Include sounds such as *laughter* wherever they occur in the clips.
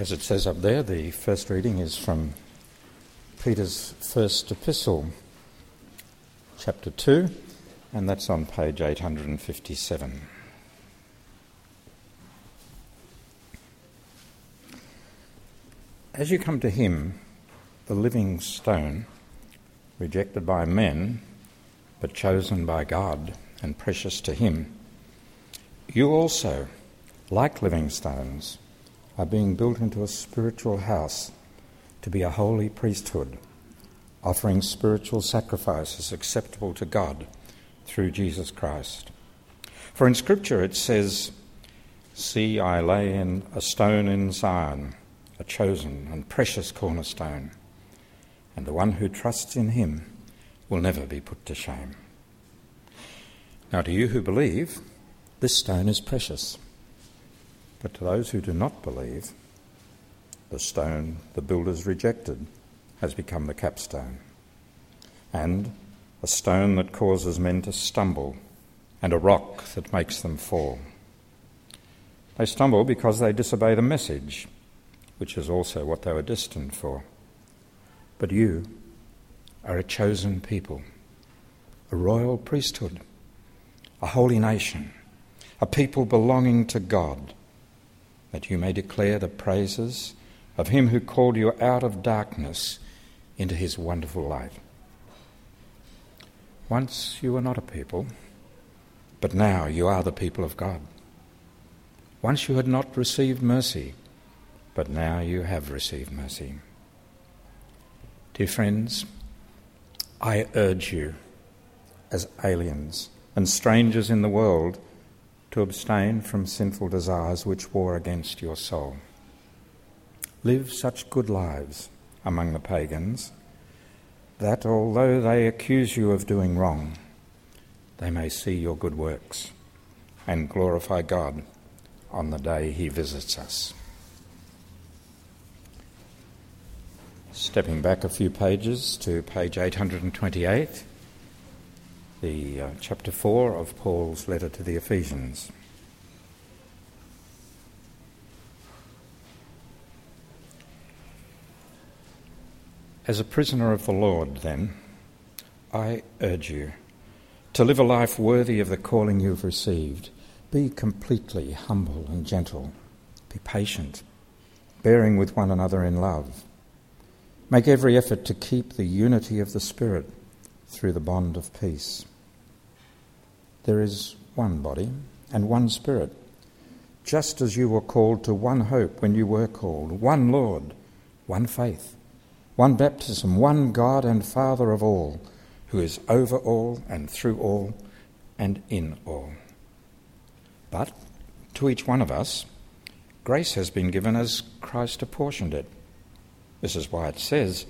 As it says up there, the first reading is from Peter's first epistle, chapter 2, and that's on page 857. As you come to him, the living stone, rejected by men, but chosen by God and precious to him, you also, like living stones, are being built into a spiritual house to be a holy priesthood, offering spiritual sacrifices acceptable to God through Jesus Christ. For in Scripture it says, See, I lay in a stone in Zion, a chosen and precious cornerstone, and the one who trusts in him will never be put to shame. Now, to you who believe, this stone is precious. But to those who do not believe, the stone the builders rejected has become the capstone, and a stone that causes men to stumble, and a rock that makes them fall. They stumble because they disobey the message, which is also what they were destined for. But you are a chosen people, a royal priesthood, a holy nation, a people belonging to God that you may declare the praises of him who called you out of darkness into his wonderful light. Once you were not a people, but now you are the people of God. Once you had not received mercy, but now you have received mercy. Dear friends, I urge you, as aliens and strangers in the world, to abstain from sinful desires which war against your soul. Live such good lives among the pagans that although they accuse you of doing wrong, they may see your good works and glorify God on the day He visits us. Stepping back a few pages to page 828 the uh, chapter 4 of Paul's letter to the Ephesians. As a prisoner of the Lord, then, I urge you to live a life worthy of the calling you've received. Be completely humble and gentle. Be patient, bearing with one another in love. Make every effort to keep the unity of the Spirit through the bond of peace. There is one body and one Spirit, just as you were called to one hope when you were called, one Lord, one faith, one baptism, one God and Father of all, who is over all and through all and in all. But to each one of us, grace has been given as Christ apportioned it. This is why it says,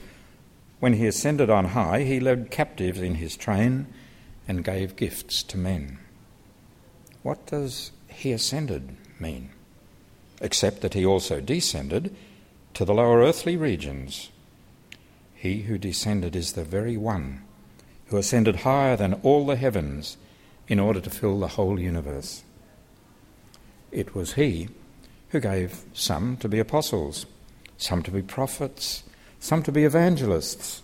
When he ascended on high, he led captives in his train and gave gifts to men. What does he ascended mean? Except that he also descended to the lower earthly regions. He who descended is the very one who ascended higher than all the heavens in order to fill the whole universe. It was he who gave some to be apostles, some to be prophets, some to be evangelists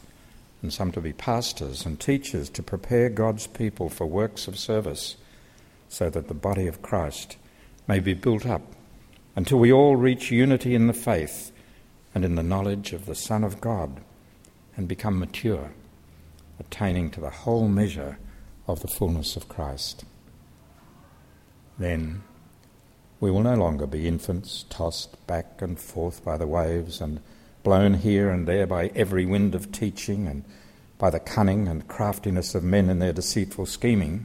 and some to be pastors and teachers to prepare God's people for works of service, so that the body of Christ may be built up until we all reach unity in the faith and in the knowledge of the Son of God and become mature, attaining to the whole measure of the fullness of Christ. Then we will no longer be infants tossed back and forth by the waves and blown here and there by every wind of teaching and by the cunning and craftiness of men in their deceitful scheming.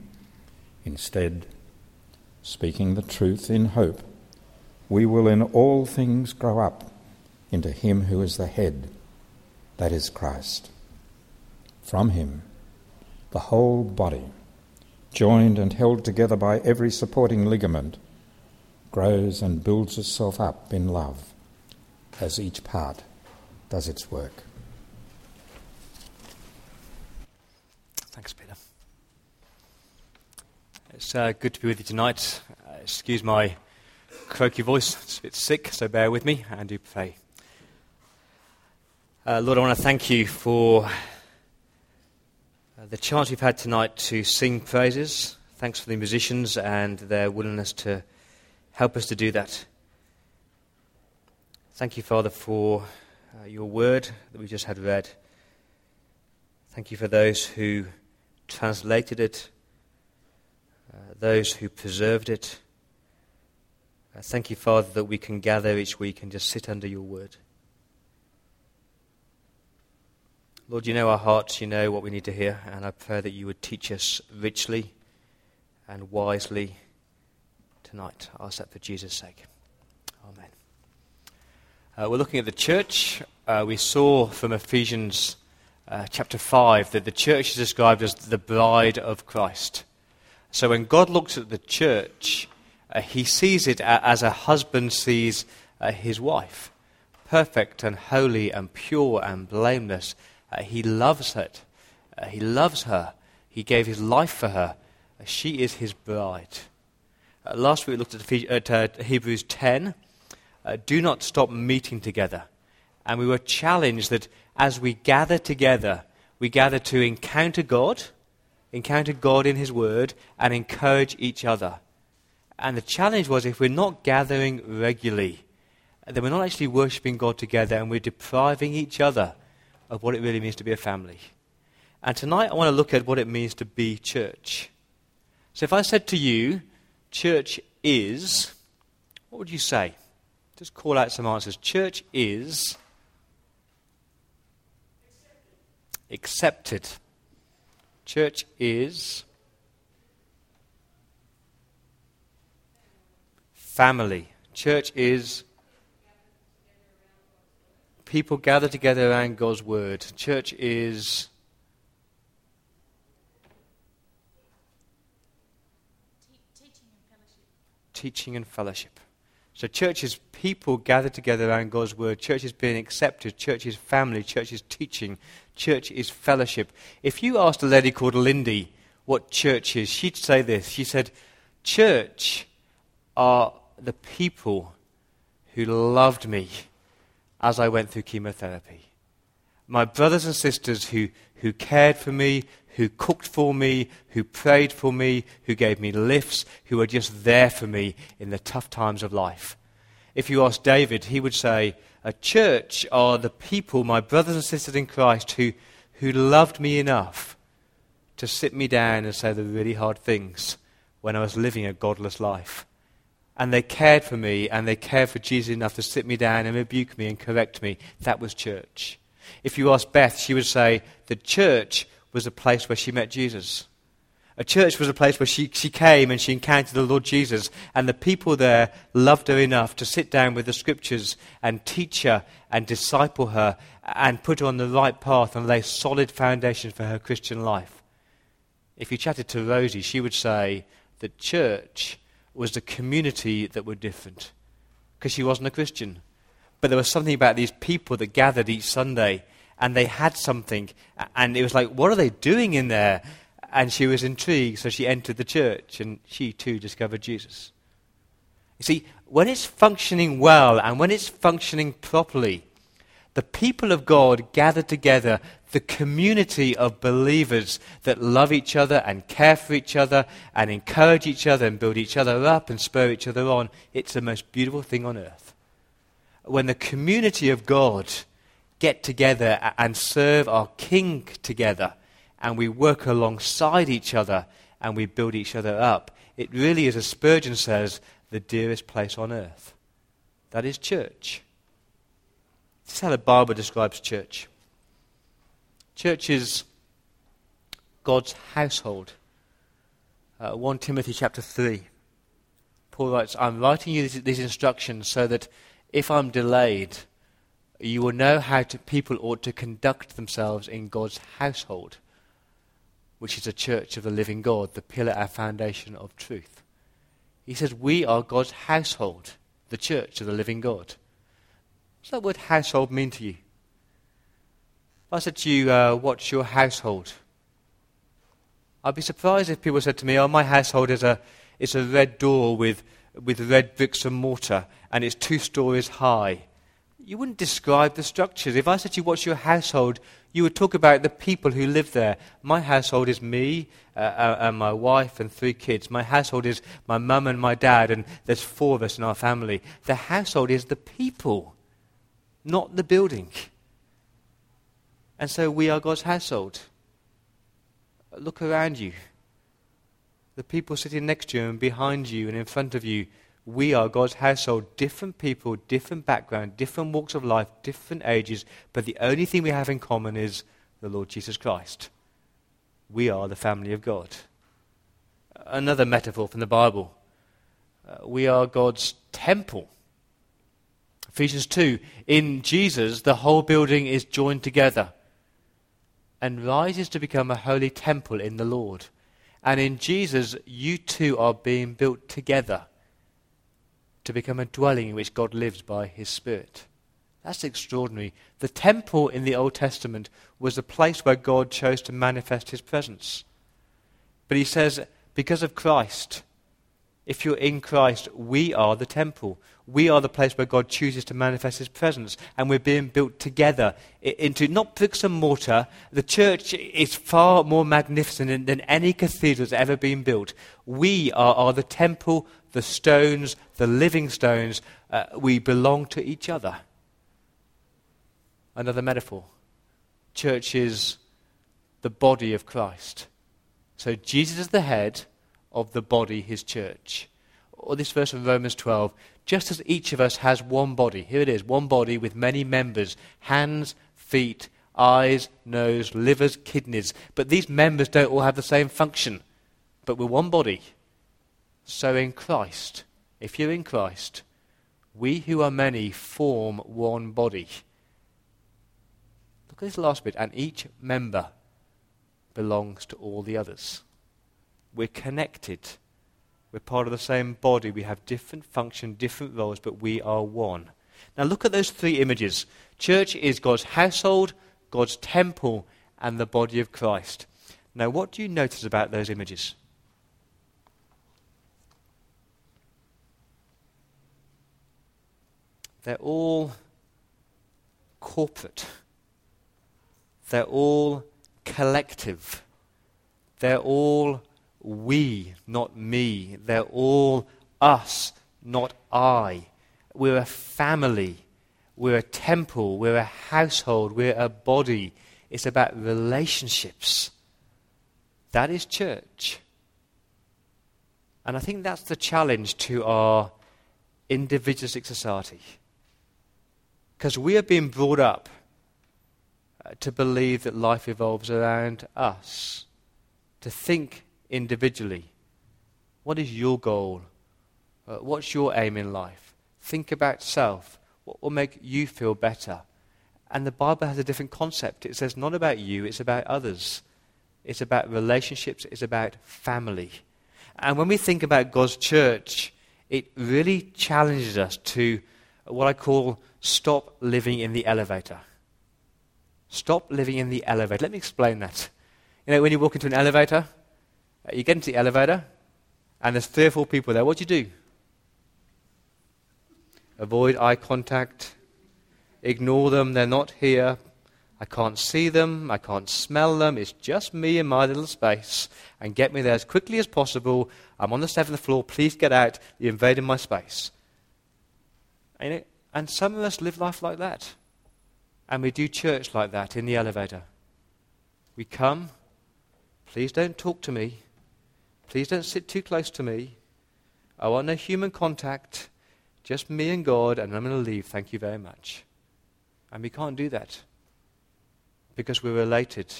Instead, speaking the truth in hope, we will in all things grow up into Him who is the head, that is Christ. From Him, the whole body, joined and held together by every supporting ligament, grows and builds itself up in love as each part does its work. Thanks, Peter. It's uh, good to be with you tonight. Uh, excuse my croaky voice. It's a bit sick, so bear with me and do pray. Uh, Lord, I want to thank you for uh, the chance we've had tonight to sing praises. Thanks for the musicians and their willingness to help us to do that. Thank you, Father, for uh, your word that we just had read. Thank you for those who translated it, uh, those who preserved it. Uh, thank you, Father, that we can gather each week and just sit under your word. Lord, you know our hearts, you know what we need to hear, and I pray that you would teach us richly and wisely tonight. I ask that for Jesus' sake. Amen. Uh, we're looking at the church. Uh, we saw from Ephesians uh, chapter 5 that the church is described as the bride of Christ. So when God looks at the church, uh, he sees it as a husband sees uh, his wife perfect and holy and pure and blameless. Uh, he loves it. He loves her. He gave his life for her. She is his bride. last week we looked at, at Hebrews 10. Uh, do not stop meeting together. And we were challenged that as we gather together, we gather to encounter God, encounter God in His Word, and encourage each other. And the challenge was if we're not gathering regularly, then we're not actually worshipping God together and we're depriving each other of what it really means to be a family. And tonight I want to look at what it means to be church. So if I said to you, church is, what would you say? Just call out some answers. Church is accepted. Church is family. Church is people gather together around God's word. Church is teaching and fellowship. So, church is people gathered together around God's word. Church is being accepted. Church is family. Church is teaching. Church is fellowship. If you asked a lady called Lindy what church is, she'd say this. She said, Church are the people who loved me as I went through chemotherapy. My brothers and sisters who, who cared for me, who cooked for me, who prayed for me, who gave me lifts, who were just there for me in the tough times of life. If you ask David, he would say, A church are the people, my brothers and sisters in Christ, who, who loved me enough to sit me down and say the really hard things when I was living a godless life. And they cared for me, and they cared for Jesus enough to sit me down and rebuke me and correct me. That was church. If you ask Beth, she would say the church was a place where she met Jesus. A church was a place where she, she came and she encountered the Lord Jesus, and the people there loved her enough to sit down with the scriptures and teach her and disciple her and put her on the right path and lay solid foundations for her Christian life. If you chatted to Rosie, she would say that church was the community that were different because she wasn't a Christian. But there was something about these people that gathered each Sunday and they had something. And it was like, what are they doing in there? And she was intrigued, so she entered the church and she too discovered Jesus. You see, when it's functioning well and when it's functioning properly, the people of God gather together, the community of believers that love each other and care for each other and encourage each other and build each other up and spur each other on. It's the most beautiful thing on earth. When the community of God get together and serve our King together and we work alongside each other and we build each other up, it really is, as Spurgeon says, the dearest place on earth. That is church. This is how the Bible describes church. Church is God's household. Uh, 1 Timothy chapter 3. Paul writes, I'm writing you these, these instructions so that if I'm delayed, you will know how to, people ought to conduct themselves in God's household, which is a church of the living God, the pillar and foundation of truth. He says, We are God's household, the church of the living God. What does that word household mean to you? If I said to you, uh, What's your household? I'd be surprised if people said to me, Oh, my household is a, is a red door with with red bricks and mortar and it's two stories high. You wouldn't describe the structures. If I said to you, What's your household? you would talk about the people who live there. My household is me uh, uh, and my wife and three kids. My household is my mum and my dad, and there's four of us in our family. The household is the people, not the building. And so we are God's household. Look around you. The people sitting next to you and behind you and in front of you, we are God's household. Different people, different background, different walks of life, different ages, but the only thing we have in common is the Lord Jesus Christ. We are the family of God. Another metaphor from the Bible. Uh, we are God's temple. Ephesians 2 In Jesus, the whole building is joined together and rises to become a holy temple in the Lord. And in Jesus, you two are being built together to become a dwelling in which God lives by his Spirit. That's extraordinary. The temple in the Old Testament was the place where God chose to manifest his presence. But he says, because of Christ, if you're in Christ, we are the temple. We are the place where God chooses to manifest his presence. And we're being built together into not bricks and mortar. The church is far more magnificent than any cathedral that's ever been built. We are, are the temple, the stones, the living stones. Uh, we belong to each other. Another metaphor. Church is the body of Christ. So Jesus is the head of the body, his church. Or this verse from Romans 12 just as each of us has one body, here it is, one body with many members hands, feet, eyes, nose, livers, kidneys. But these members don't all have the same function. But we're one body. So in Christ, if you're in Christ, we who are many form one body. Look at this last bit. And each member belongs to all the others. We're connected. We're part of the same body. We have different function, different roles, but we are one. Now look at those three images. Church is God's household, God's temple, and the body of Christ. Now, what do you notice about those images? They're all corporate. They're all collective. They're all we, not me. They're all us, not I. We're a family. We're a temple. We're a household. We're a body. It's about relationships. That is church. And I think that's the challenge to our individualistic society. Because we are being brought up uh, to believe that life evolves around us, to think individually. What is your goal? Uh, what's your aim in life? Think about self. What will make you feel better? And the Bible has a different concept. It says not about you, it's about others. It's about relationships, it's about family. And when we think about God's church, it really challenges us to what I call stop living in the elevator. Stop living in the elevator. Let me explain that. You know, when you walk into an elevator, you get into the elevator, and there's three or four people there. What do you do? Avoid eye contact. Ignore them. They're not here. I can't see them. I can't smell them. It's just me in my little space. And get me there as quickly as possible. I'm on the seventh floor. Please get out. You're invading my space. And, and some of us live life like that. And we do church like that in the elevator. We come. Please don't talk to me. Please don't sit too close to me. I want no human contact, just me and God, and I'm going to leave. Thank you very much. And we can't do that because we're related.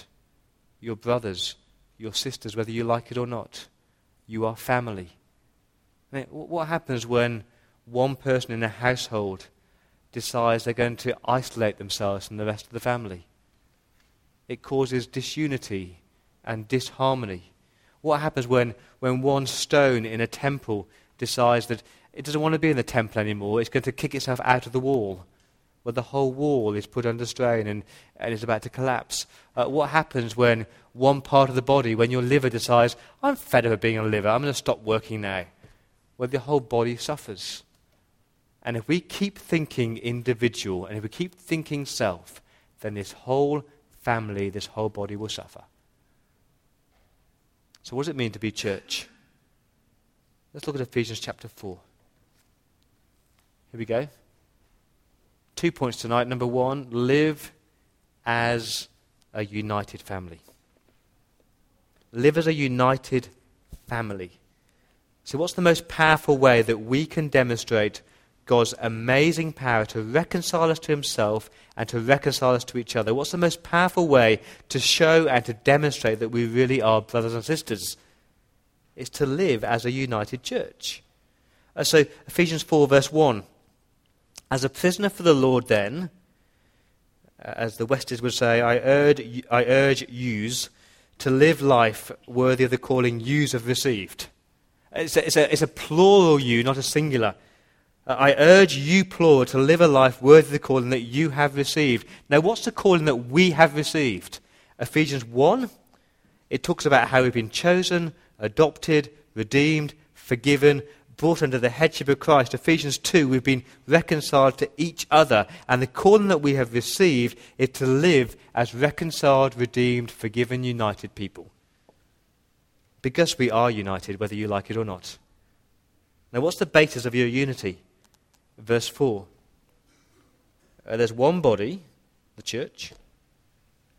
Your brothers, your sisters, whether you like it or not. You are family. What happens when one person in a household decides they're going to isolate themselves from the rest of the family? It causes disunity and disharmony. What happens when, when one stone in a temple decides that it doesn't want to be in the temple anymore, it's going to kick itself out of the wall? Well, the whole wall is put under strain and, and is about to collapse. Uh, what happens when one part of the body, when your liver decides, I'm fed up of being a liver, I'm going to stop working now? where the whole body suffers. And if we keep thinking individual and if we keep thinking self, then this whole family, this whole body will suffer. So, what does it mean to be church? Let's look at Ephesians chapter 4. Here we go. Two points tonight. Number one, live as a united family. Live as a united family. So, what's the most powerful way that we can demonstrate God's amazing power to reconcile us to Himself and to reconcile us to each other? What's the most powerful way to show and to demonstrate that we really are brothers and sisters? It's to live as a united church. Uh, so, Ephesians 4, verse 1. As a prisoner for the Lord, then, uh, as the Westers would say, I urge, I urge yous to live life worthy of the calling yous have received. It's a, it's a, it's a plural you, not a singular. I urge you, plural, to live a life worthy of the calling that you have received. Now, what's the calling that we have received? Ephesians 1, it talks about how we've been chosen, adopted, redeemed, forgiven, brought under the headship of Christ. Ephesians 2, we've been reconciled to each other. And the calling that we have received is to live as reconciled, redeemed, forgiven, united people. Because we are united, whether you like it or not. Now, what's the basis of your unity? Verse 4. Uh, there's one body, the church.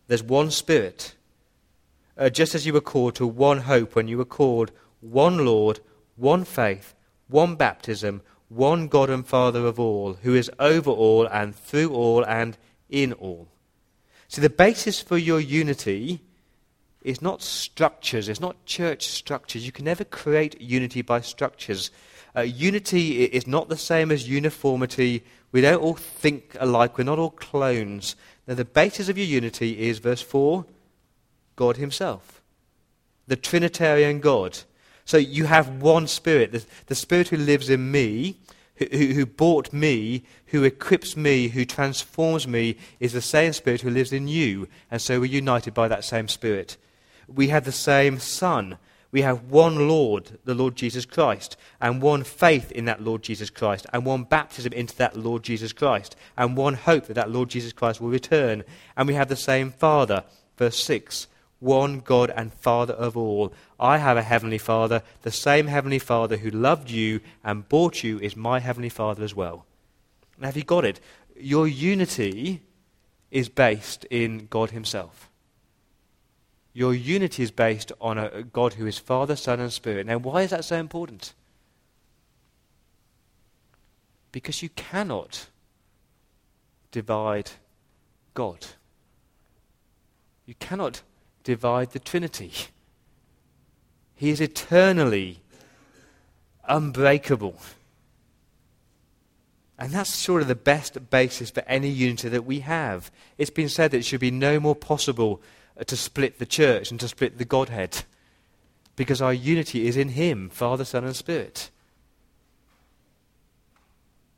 There's one spirit. Uh, just as you were called to one hope when you were called, one Lord, one faith one baptism, one God and Father of all, who is over all and through all and in all. So the basis for your unity is not structures, it's not church structures. You can never create unity by structures. Uh, unity is not the same as uniformity. We don't all think alike, we're not all clones. Now, the basis of your unity is, verse 4, God Himself, the Trinitarian God. So you have one Spirit, the, the Spirit who lives in me, who, who bought me, who equips me, who transforms me, is the same Spirit who lives in you. And so we're united by that same Spirit. We have the same Son. We have one Lord, the Lord Jesus Christ, and one faith in that Lord Jesus Christ, and one baptism into that Lord Jesus Christ, and one hope that that Lord Jesus Christ will return. And we have the same Father. Verse 6 one God and Father of all. I have a heavenly Father. The same heavenly Father who loved you and bought you is my heavenly Father as well. Now, have you got it? Your unity is based in God Himself. Your unity is based on a God who is Father, Son, and Spirit. Now, why is that so important? Because you cannot divide God. You cannot divide the Trinity. He is eternally unbreakable. And that's sort of the best basis for any unity that we have. It's been said that it should be no more possible Uh, to split the church and to split the Godhead. Because our unity is in Him, Father, Son, and Spirit.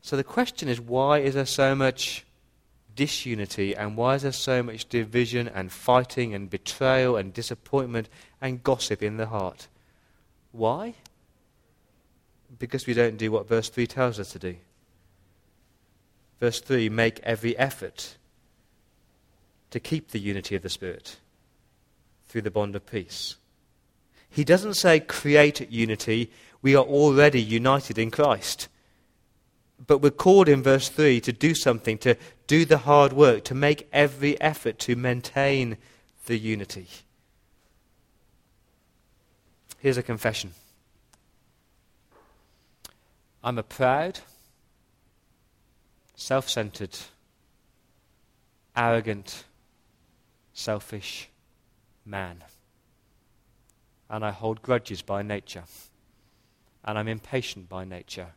So the question is why is there so much disunity and why is there so much division and fighting and betrayal and disappointment and gossip in the heart? Why? Because we don't do what verse 3 tells us to do. Verse 3 make every effort to keep the unity of the Spirit through the bond of peace. He doesn't say create unity, we are already united in Christ. But we're called in verse 3 to do something, to do the hard work, to make every effort to maintain the unity. Here's a confession I'm a proud, self centered, arrogant, selfish man. And I hold grudges by nature. And I'm impatient by nature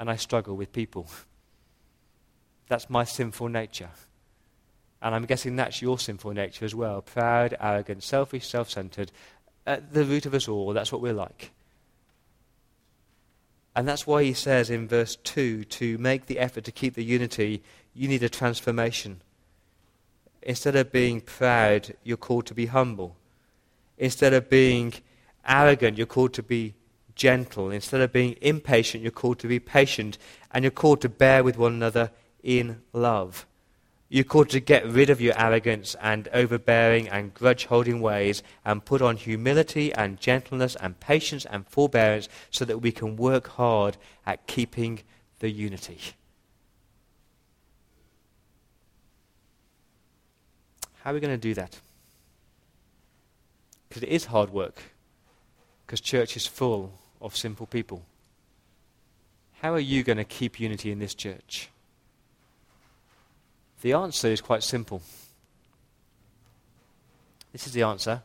and I struggle with people. That's my sinful nature. And I'm guessing that's your sinful nature as well proud, arrogant, selfish, self centered. At the root of us all, that's what we're like. And that's why he says in verse 2 to make the effort to keep the unity, you need a transformation. Instead of being proud, you're called to be humble. Instead of being arrogant, you're called to be gentle. Instead of being impatient, you're called to be patient. And you're called to bear with one another in love. You're called to get rid of your arrogance and overbearing and grudge holding ways and put on humility and gentleness and patience and forbearance so that we can work hard at keeping the unity. How are we going to do that? Because it is hard work. Because church is full of simple people. How are you going to keep unity in this church? The answer is quite simple. This is the answer.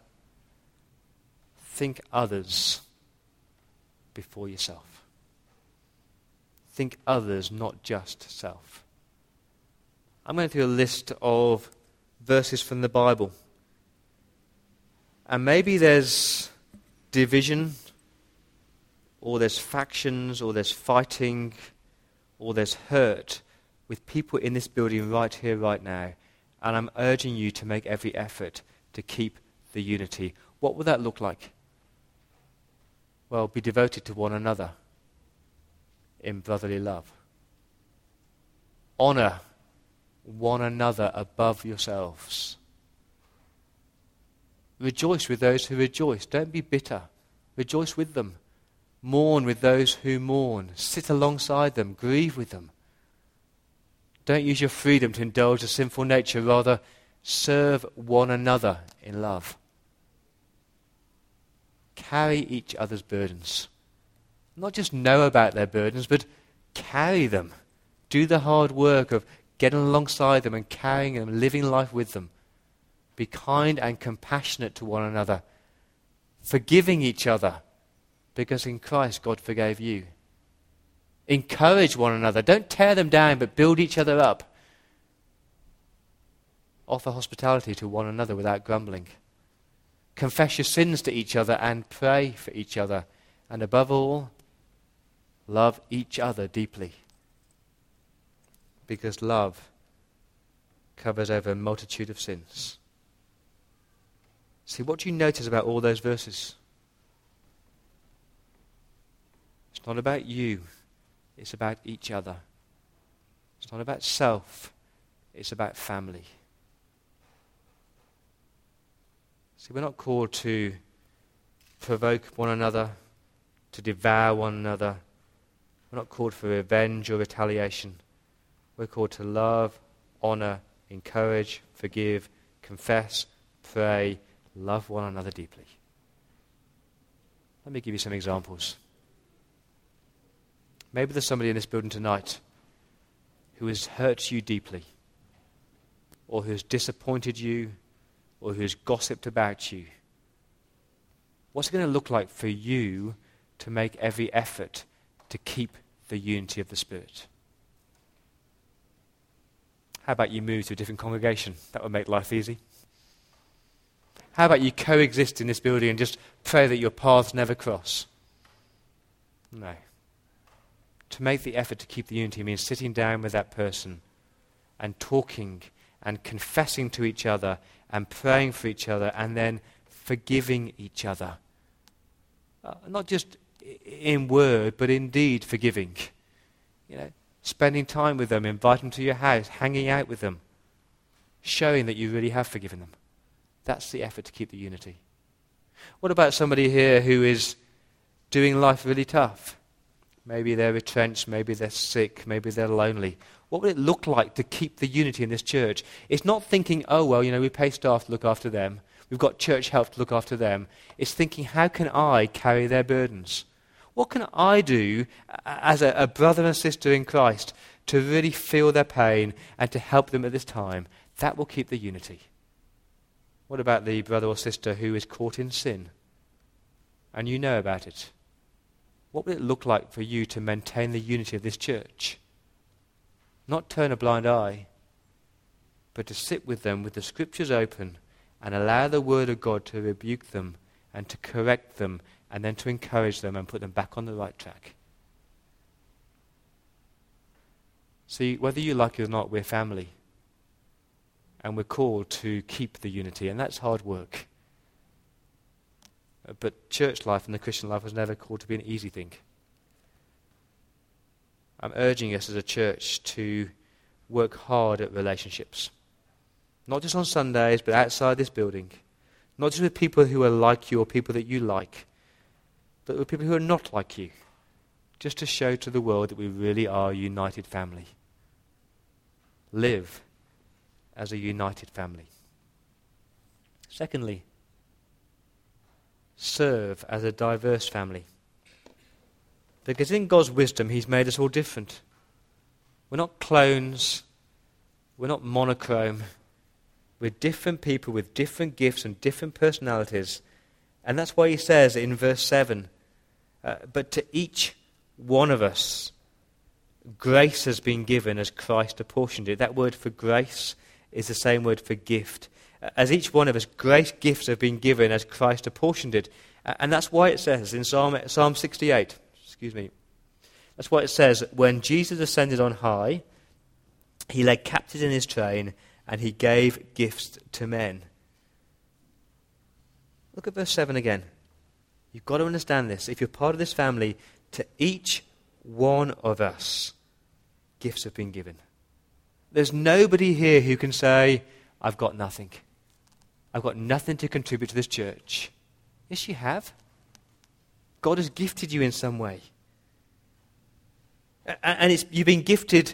Think others before yourself. Think others, not just self. I'm going through a list of verses from the Bible. And maybe there's division, or there's factions, or there's fighting, or there's hurt with people in this building right here, right now. And I'm urging you to make every effort to keep the unity. What would that look like? Well, be devoted to one another in brotherly love. Honor one another above yourselves. Rejoice with those who rejoice. Don't be bitter. Rejoice with them. Mourn with those who mourn. Sit alongside them. Grieve with them. Don't use your freedom to indulge a sinful nature. Rather, serve one another in love. Carry each other's burdens. Not just know about their burdens, but carry them. Do the hard work of getting alongside them and carrying them, living life with them. Be kind and compassionate to one another, forgiving each other, because in Christ God forgave you. Encourage one another. Don't tear them down, but build each other up. Offer hospitality to one another without grumbling. Confess your sins to each other and pray for each other. And above all, love each other deeply. Because love covers over a multitude of sins. See, what do you notice about all those verses? It's not about you. It's about each other. It's not about self, it's about family. See, we're not called to provoke one another, to devour one another. We're not called for revenge or retaliation. We're called to love, honor, encourage, forgive, confess, pray, love one another deeply. Let me give you some examples. Maybe there's somebody in this building tonight who has hurt you deeply, or who has disappointed you, or who has gossiped about you. What's it going to look like for you to make every effort to keep the unity of the Spirit? How about you move to a different congregation? That would make life easy. How about you coexist in this building and just pray that your paths never cross? No to make the effort to keep the unity means sitting down with that person and talking and confessing to each other and praying for each other and then forgiving each other. Uh, not just in word, but in deed forgiving. You know, spending time with them, inviting them to your house, hanging out with them, showing that you really have forgiven them. That's the effort to keep the unity. What about somebody here who is doing life really tough? Maybe they're retrenched, maybe they're sick, maybe they're lonely. What would it look like to keep the unity in this church? It's not thinking, oh, well, you know, we pay staff to look after them. We've got church help to look after them. It's thinking, how can I carry their burdens? What can I do as a, a brother and sister in Christ to really feel their pain and to help them at this time? That will keep the unity. What about the brother or sister who is caught in sin? And you know about it what would it look like for you to maintain the unity of this church? Not turn a blind eye, but to sit with them with the scriptures open and allow the word of God to rebuke them and to correct them and then to encourage them and put them back on the right track. See, whether you like it or not, we're family. And we're called to keep the unity, and that's hard work. Uh, but church life and the Christian life was never called to be an easy thing. I'm urging us as a church to work hard at relationships. Not just on Sundays, but outside this building. Not just with people who are like you or people that you like, but with people who are not like you. Just to show to the world that we really are a united family. Live as a united family. Secondly, serve as a diverse family. Because in God's wisdom, He's made us all different. We're not clones, we're not monochrome. We're different people with different gifts and different personalities. And that's why He says in verse 7 uh, But to each one of us, grace has been given as Christ apportioned it. That word for grace is the same word for gift. As each one of us, grace gifts have been given as Christ apportioned it. And that's why it says in Psalm, Psalm 68, excuse me, that's why it says, when Jesus ascended on high, he led captives in his train and he gave gifts to men. Look at verse 7 again. You've got to understand this. If you're part of this family, to each one of us, gifts have been given. There's nobody here who can say, I've got nothing. I've got nothing to contribute to this church. Yes, you have. God has gifted you in some way. And you've been gifted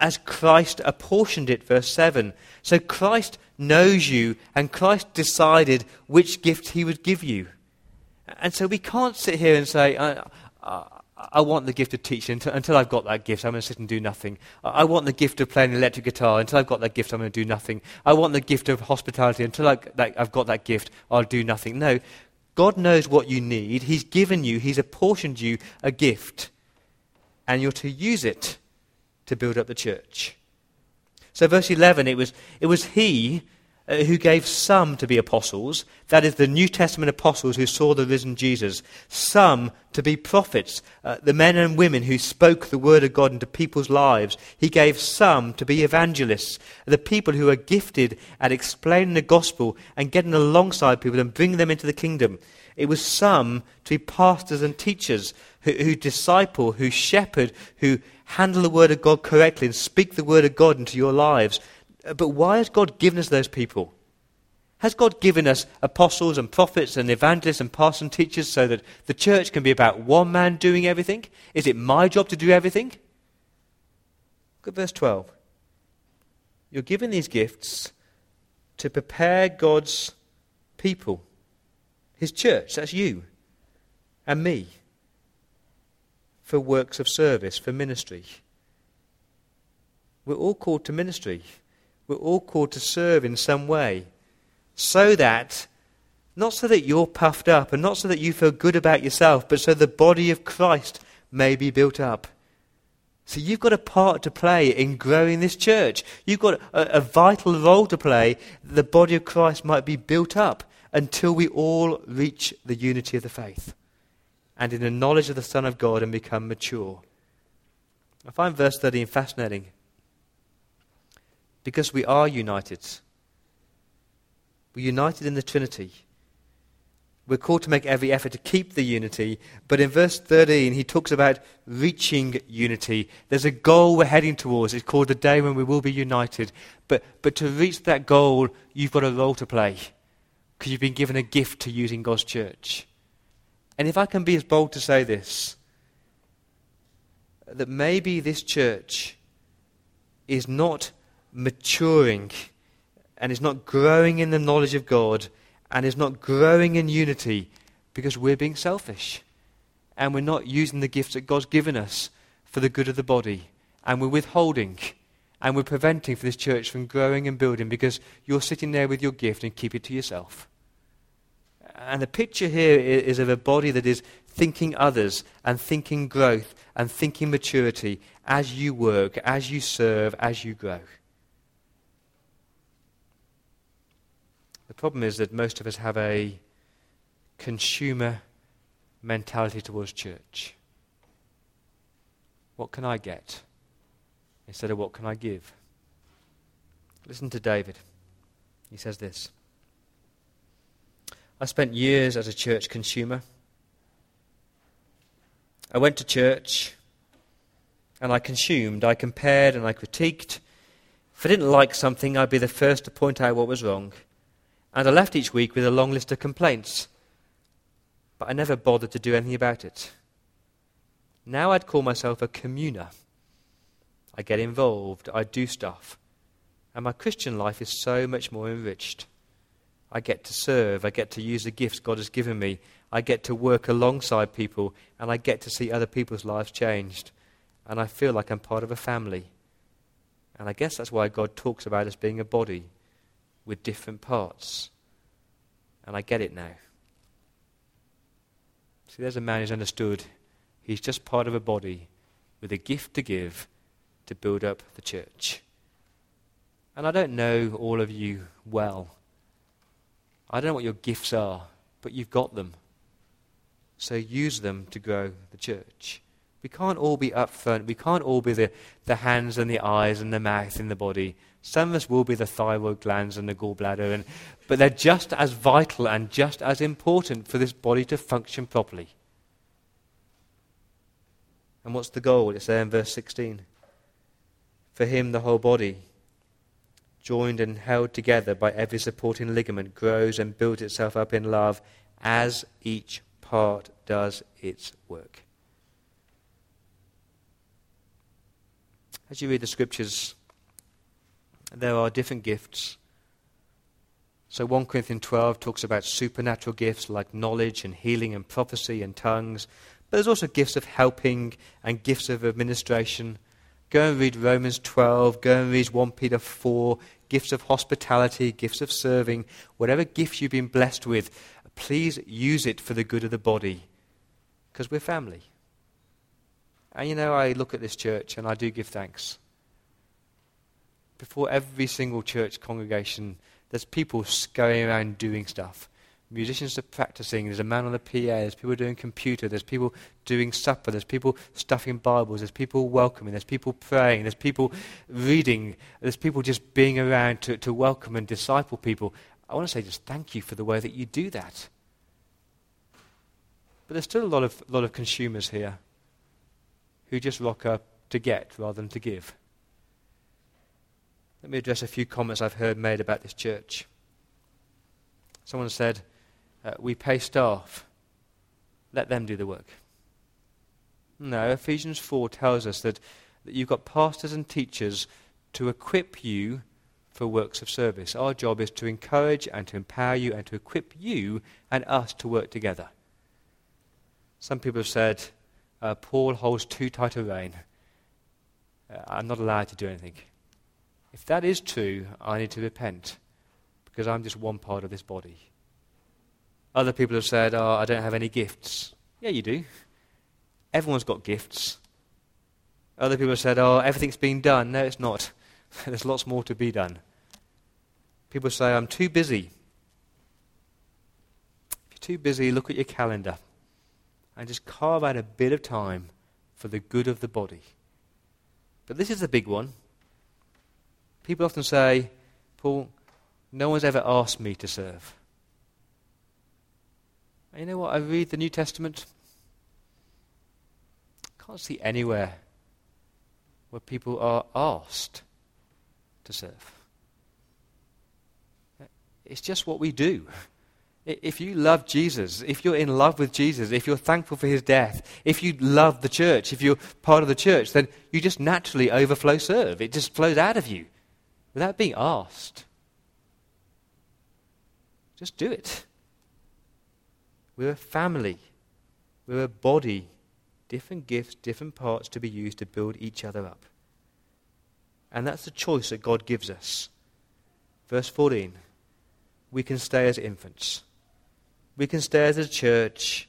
as Christ apportioned it, verse 7. So Christ knows you, and Christ decided which gift he would give you. And so we can't sit here and say, I want the gift of teaching. Until, I've got that gift, I'm going to sit and do nothing. I want the gift of playing electric guitar. Until I've got that gift, I'm going to do nothing. I want the gift of hospitality. Until I, that, I've got that gift, I'll do nothing. No, God knows what you need. He's given you, He's apportioned you a gift. And you're to use it to build up the church. So, verse 11, it was, it was He uh, who gave some to be apostles, that is, the New Testament apostles who saw the risen Jesus, some to be prophets, uh, the men and women who spoke the word of God into people's lives. He gave some to be evangelists, the people who are gifted at explaining the gospel and getting alongside people and bringing them into the kingdom. It was some to be pastors and teachers who, who disciple, who shepherd, who handle the word of God correctly and speak the word of God into your lives. But why has God given us those people? Has God given us apostles and prophets and evangelists and pastors and teachers so that the church can be about one man doing everything? Is it my job to do everything? Look at verse 12. You're given these gifts to prepare God's people, His church, that's you and me, for works of service, for ministry. We're all called to ministry. We're all called to serve in some way. So that, not so that you're puffed up and not so that you feel good about yourself, but so the body of Christ may be built up. So you've got a part to play in growing this church. You've got a, a, vital role to play. The body of Christ might be built up until we all reach the unity of the faith and in the knowledge of the Son of God and become mature. I find verse 13 fascinating because we are united. We're united in the Trinity. We're called to make every effort to keep the unity. But in verse 13, he talks about reaching unity. There's a goal we're heading towards. It's called the day when we will be united. But, but to reach that goal, you've got a role to play because you've been given a gift to use in God's church. And if I can be as bold to say this, that maybe this church is not maturing and is not growing in the knowledge of God and is not growing in unity because we're being selfish and we're not using the gifts that God's given us for the good of the body and we're withholding and we're preventing for this church from growing and building because you're sitting there with your gift and keep it to yourself. And the picture here is of a body that is thinking others and thinking growth and thinking maturity as you work, as you serve, as you grow. The problem is that most of us have a consumer mentality towards church. What can I get? Instead of what can I give? Listen to David. He says this. I spent years as a church consumer. I went to church and I consumed, I compared and I critiqued. If I didn't like something, I'd be the first to point out what was wrong. And I left each week with a long list of complaints. But I never bothered to do anything about it. Now I'd call myself a communer. I get involved, I do stuff. And my Christian life is so much more enriched. I get to serve, I get to use the gifts God has given me, I get to work alongside people, and I get to see other people's lives changed. And I feel like I'm part of a family. And I guess that's why God talks about us being a body with different parts. And I get it now. See, there's a man who's understood he's just part of a body with a gift to give to build up the church. And I don't know all of you well. I don't know what your gifts are, but you've got them. So use them to grow the church. We can't all be up front. We can't all be the, the hands and the eyes and the mouth in the body. Some of us will be the thyroid glands and the gallbladder, and, but they're just as vital and just as important for this body to function properly. And what's the goal? It's there in verse 16. For him, the whole body, joined and held together by every supporting ligament, grows and builds itself up in love as each part does its work. As you read the scriptures, there are different gifts. So 1 Corinthians 12 talks about supernatural gifts like knowledge and healing and prophecy and tongues. But there's also gifts of helping and gifts of administration. Go and read Romans 12. Go and read 1 Peter 4 gifts of hospitality, gifts of serving, whatever gift you've been blessed with, please use it for the good of the body because we're family. And you know, I look at this church and I do give thanks. Before every single church congregation, there's people going around doing stuff musicians are practicing, there's a man on the PA, there's people doing computer, there's people doing supper, there's people stuffing Bibles, there's people welcoming, there's people praying, there's people reading, there's people just being around to, to welcome and disciple people. I want to say just thank you for the way that you do that. But there's still a lot of, lot of consumers here who just rock up to get rather than to give. Let me address a few comments I've heard made about this church. Someone said, uh, we pay staff. Let them do the work. No, Ephesians 4 tells us that, that you've got pastors and teachers to equip you for works of service. Our job is to encourage and to empower you and to equip you and us to work together. Some people have said, uh, Paul holds too tight a rein. Uh, I'm not allowed to do anything. If that is true, I need to repent because I'm just one part of this body. Other people have said, Oh, I don't have any gifts. Yeah, you do. Everyone's got gifts. Other people have said, Oh, everything's been done. No, it's not. *laughs* There's lots more to be done. People say, I'm too busy. If you're too busy, look at your calendar and just carve out a bit of time for the good of the body. But this is the big one. People often say, Paul, no one's ever asked me to serve. And you know what? I read the New Testament. I can't see anywhere where people are asked to serve. It's just what we do. If you love Jesus, if you're in love with Jesus, if you're thankful for his death, if you love the church, if you're part of the church, then you just naturally overflow serve. It just flows out of you without being asked. Just do it. We're a family. We're a body. Different gifts, different parts to be used to build each other up. And that's the choice that God gives us. Verse 14 we can stay as infants. We can stay as a church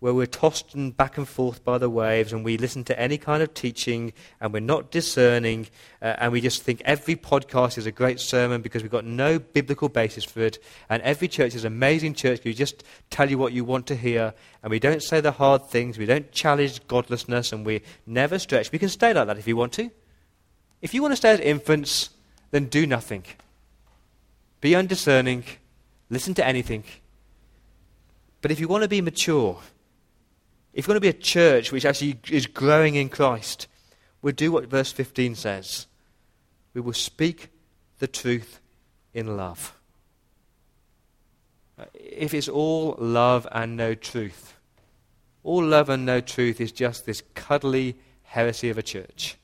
where we're tossed back and forth by the waves and we listen to any kind of teaching and we're not discerning uh, and we just think every podcast is a great sermon because we've got no biblical basis for it and every church is an amazing church who just tell you what you want to hear and we don't say the hard things, we don't challenge godlessness and we never stretch. We can stay like that if you want to. If you want to stay as infants, then do nothing. Be undiscerning, listen to anything But if you want to be mature, if you want to be a church which actually is growing in Christ, we'll do what verse 15 says. We will speak the truth in love. If it's all love and no truth, all love and no truth is just this cuddly heresy of a church.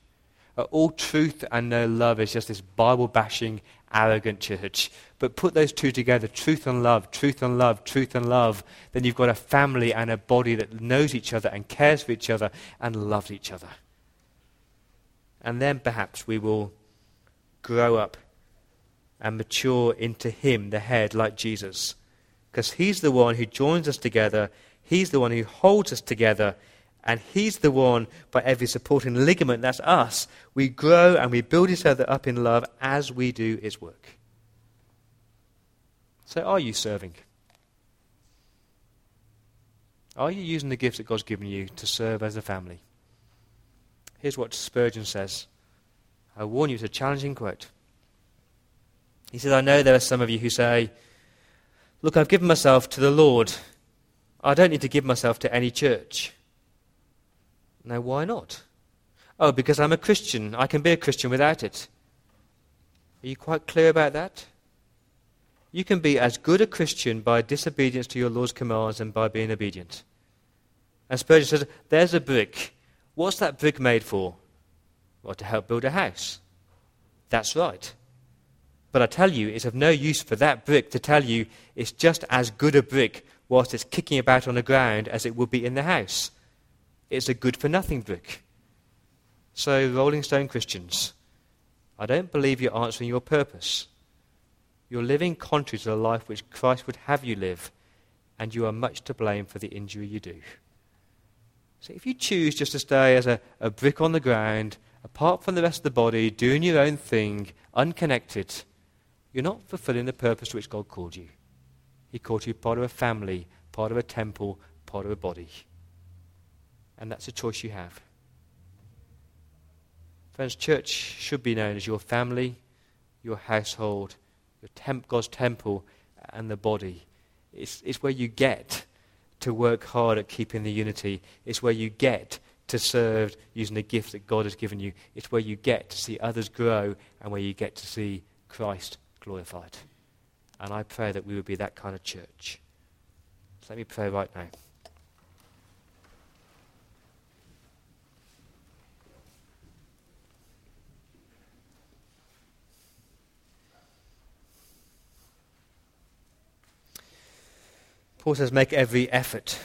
Uh, all truth and no love is just this Bible bashing, arrogant church. But put those two together truth and love, truth and love, truth and love then you've got a family and a body that knows each other and cares for each other and loves each other. And then perhaps we will grow up and mature into Him, the head, like Jesus. Because He's the one who joins us together, He's the one who holds us together, and He's the one, by every supporting ligament, that's us. We grow and we build each other up in love as we do His work. So, are you serving? Are you using the gifts that God's given you to serve as a family? Here's what Spurgeon says. I warn you, it's a challenging quote. He says, I know there are some of you who say, Look, I've given myself to the Lord. I don't need to give myself to any church. Now, why not? Oh, because I'm a Christian. I can be a Christian without it. Are you quite clear about that? You can be as good a Christian by disobedience to your Lord's commands and by being obedient. And Spurgeon says, There's a brick. What's that brick made for? Well, to help build a house. That's right. But I tell you, it's of no use for that brick to tell you it's just as good a brick whilst it's kicking about on the ground as it would be in the house. It's a good for nothing brick. So, Rolling Stone Christians, I don't believe you're answering your purpose. You're living contrary to the life which Christ would have you live, and you are much to blame for the injury you do. So, if you choose just to stay as a, a brick on the ground, apart from the rest of the body, doing your own thing, unconnected, you're not fulfilling the purpose to which God called you. He called you part of a family, part of a temple, part of a body. And that's a choice you have. Friends, church should be known as your family, your household, your temp- God's temple, and the body. It's, it's where you get to work hard at keeping the unity. It's where you get to serve using the gifts that God has given you. It's where you get to see others grow and where you get to see Christ glorified. And I pray that we would be that kind of church. So let me pray right now. Paul says, make every effort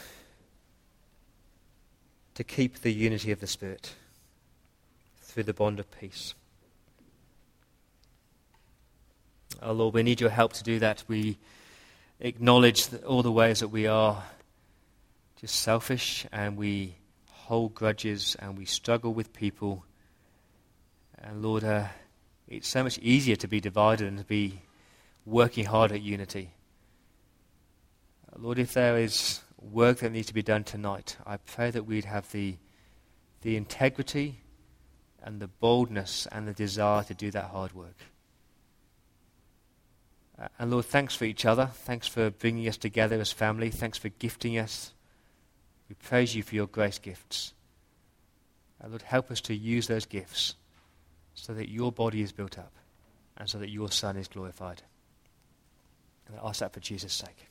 to keep the unity of the Spirit through the bond of peace. Oh Lord, we need your help to do that. We acknowledge all the ways that we are just selfish and we hold grudges and we struggle with people. And Lord, uh, it's so much easier to be divided than to be working hard at unity. Uh, Lord, if there is work that needs to be done tonight, I pray that we'd have the, the integrity and the boldness and the desire to do that hard work. Uh, and Lord, thanks for each other. Thanks for bringing us together as family. Thanks for gifting us. We praise you for your grace gifts. And Lord, help us to use those gifts so that your body is built up and so that your Son is glorified. And I ask that for Jesus' sake.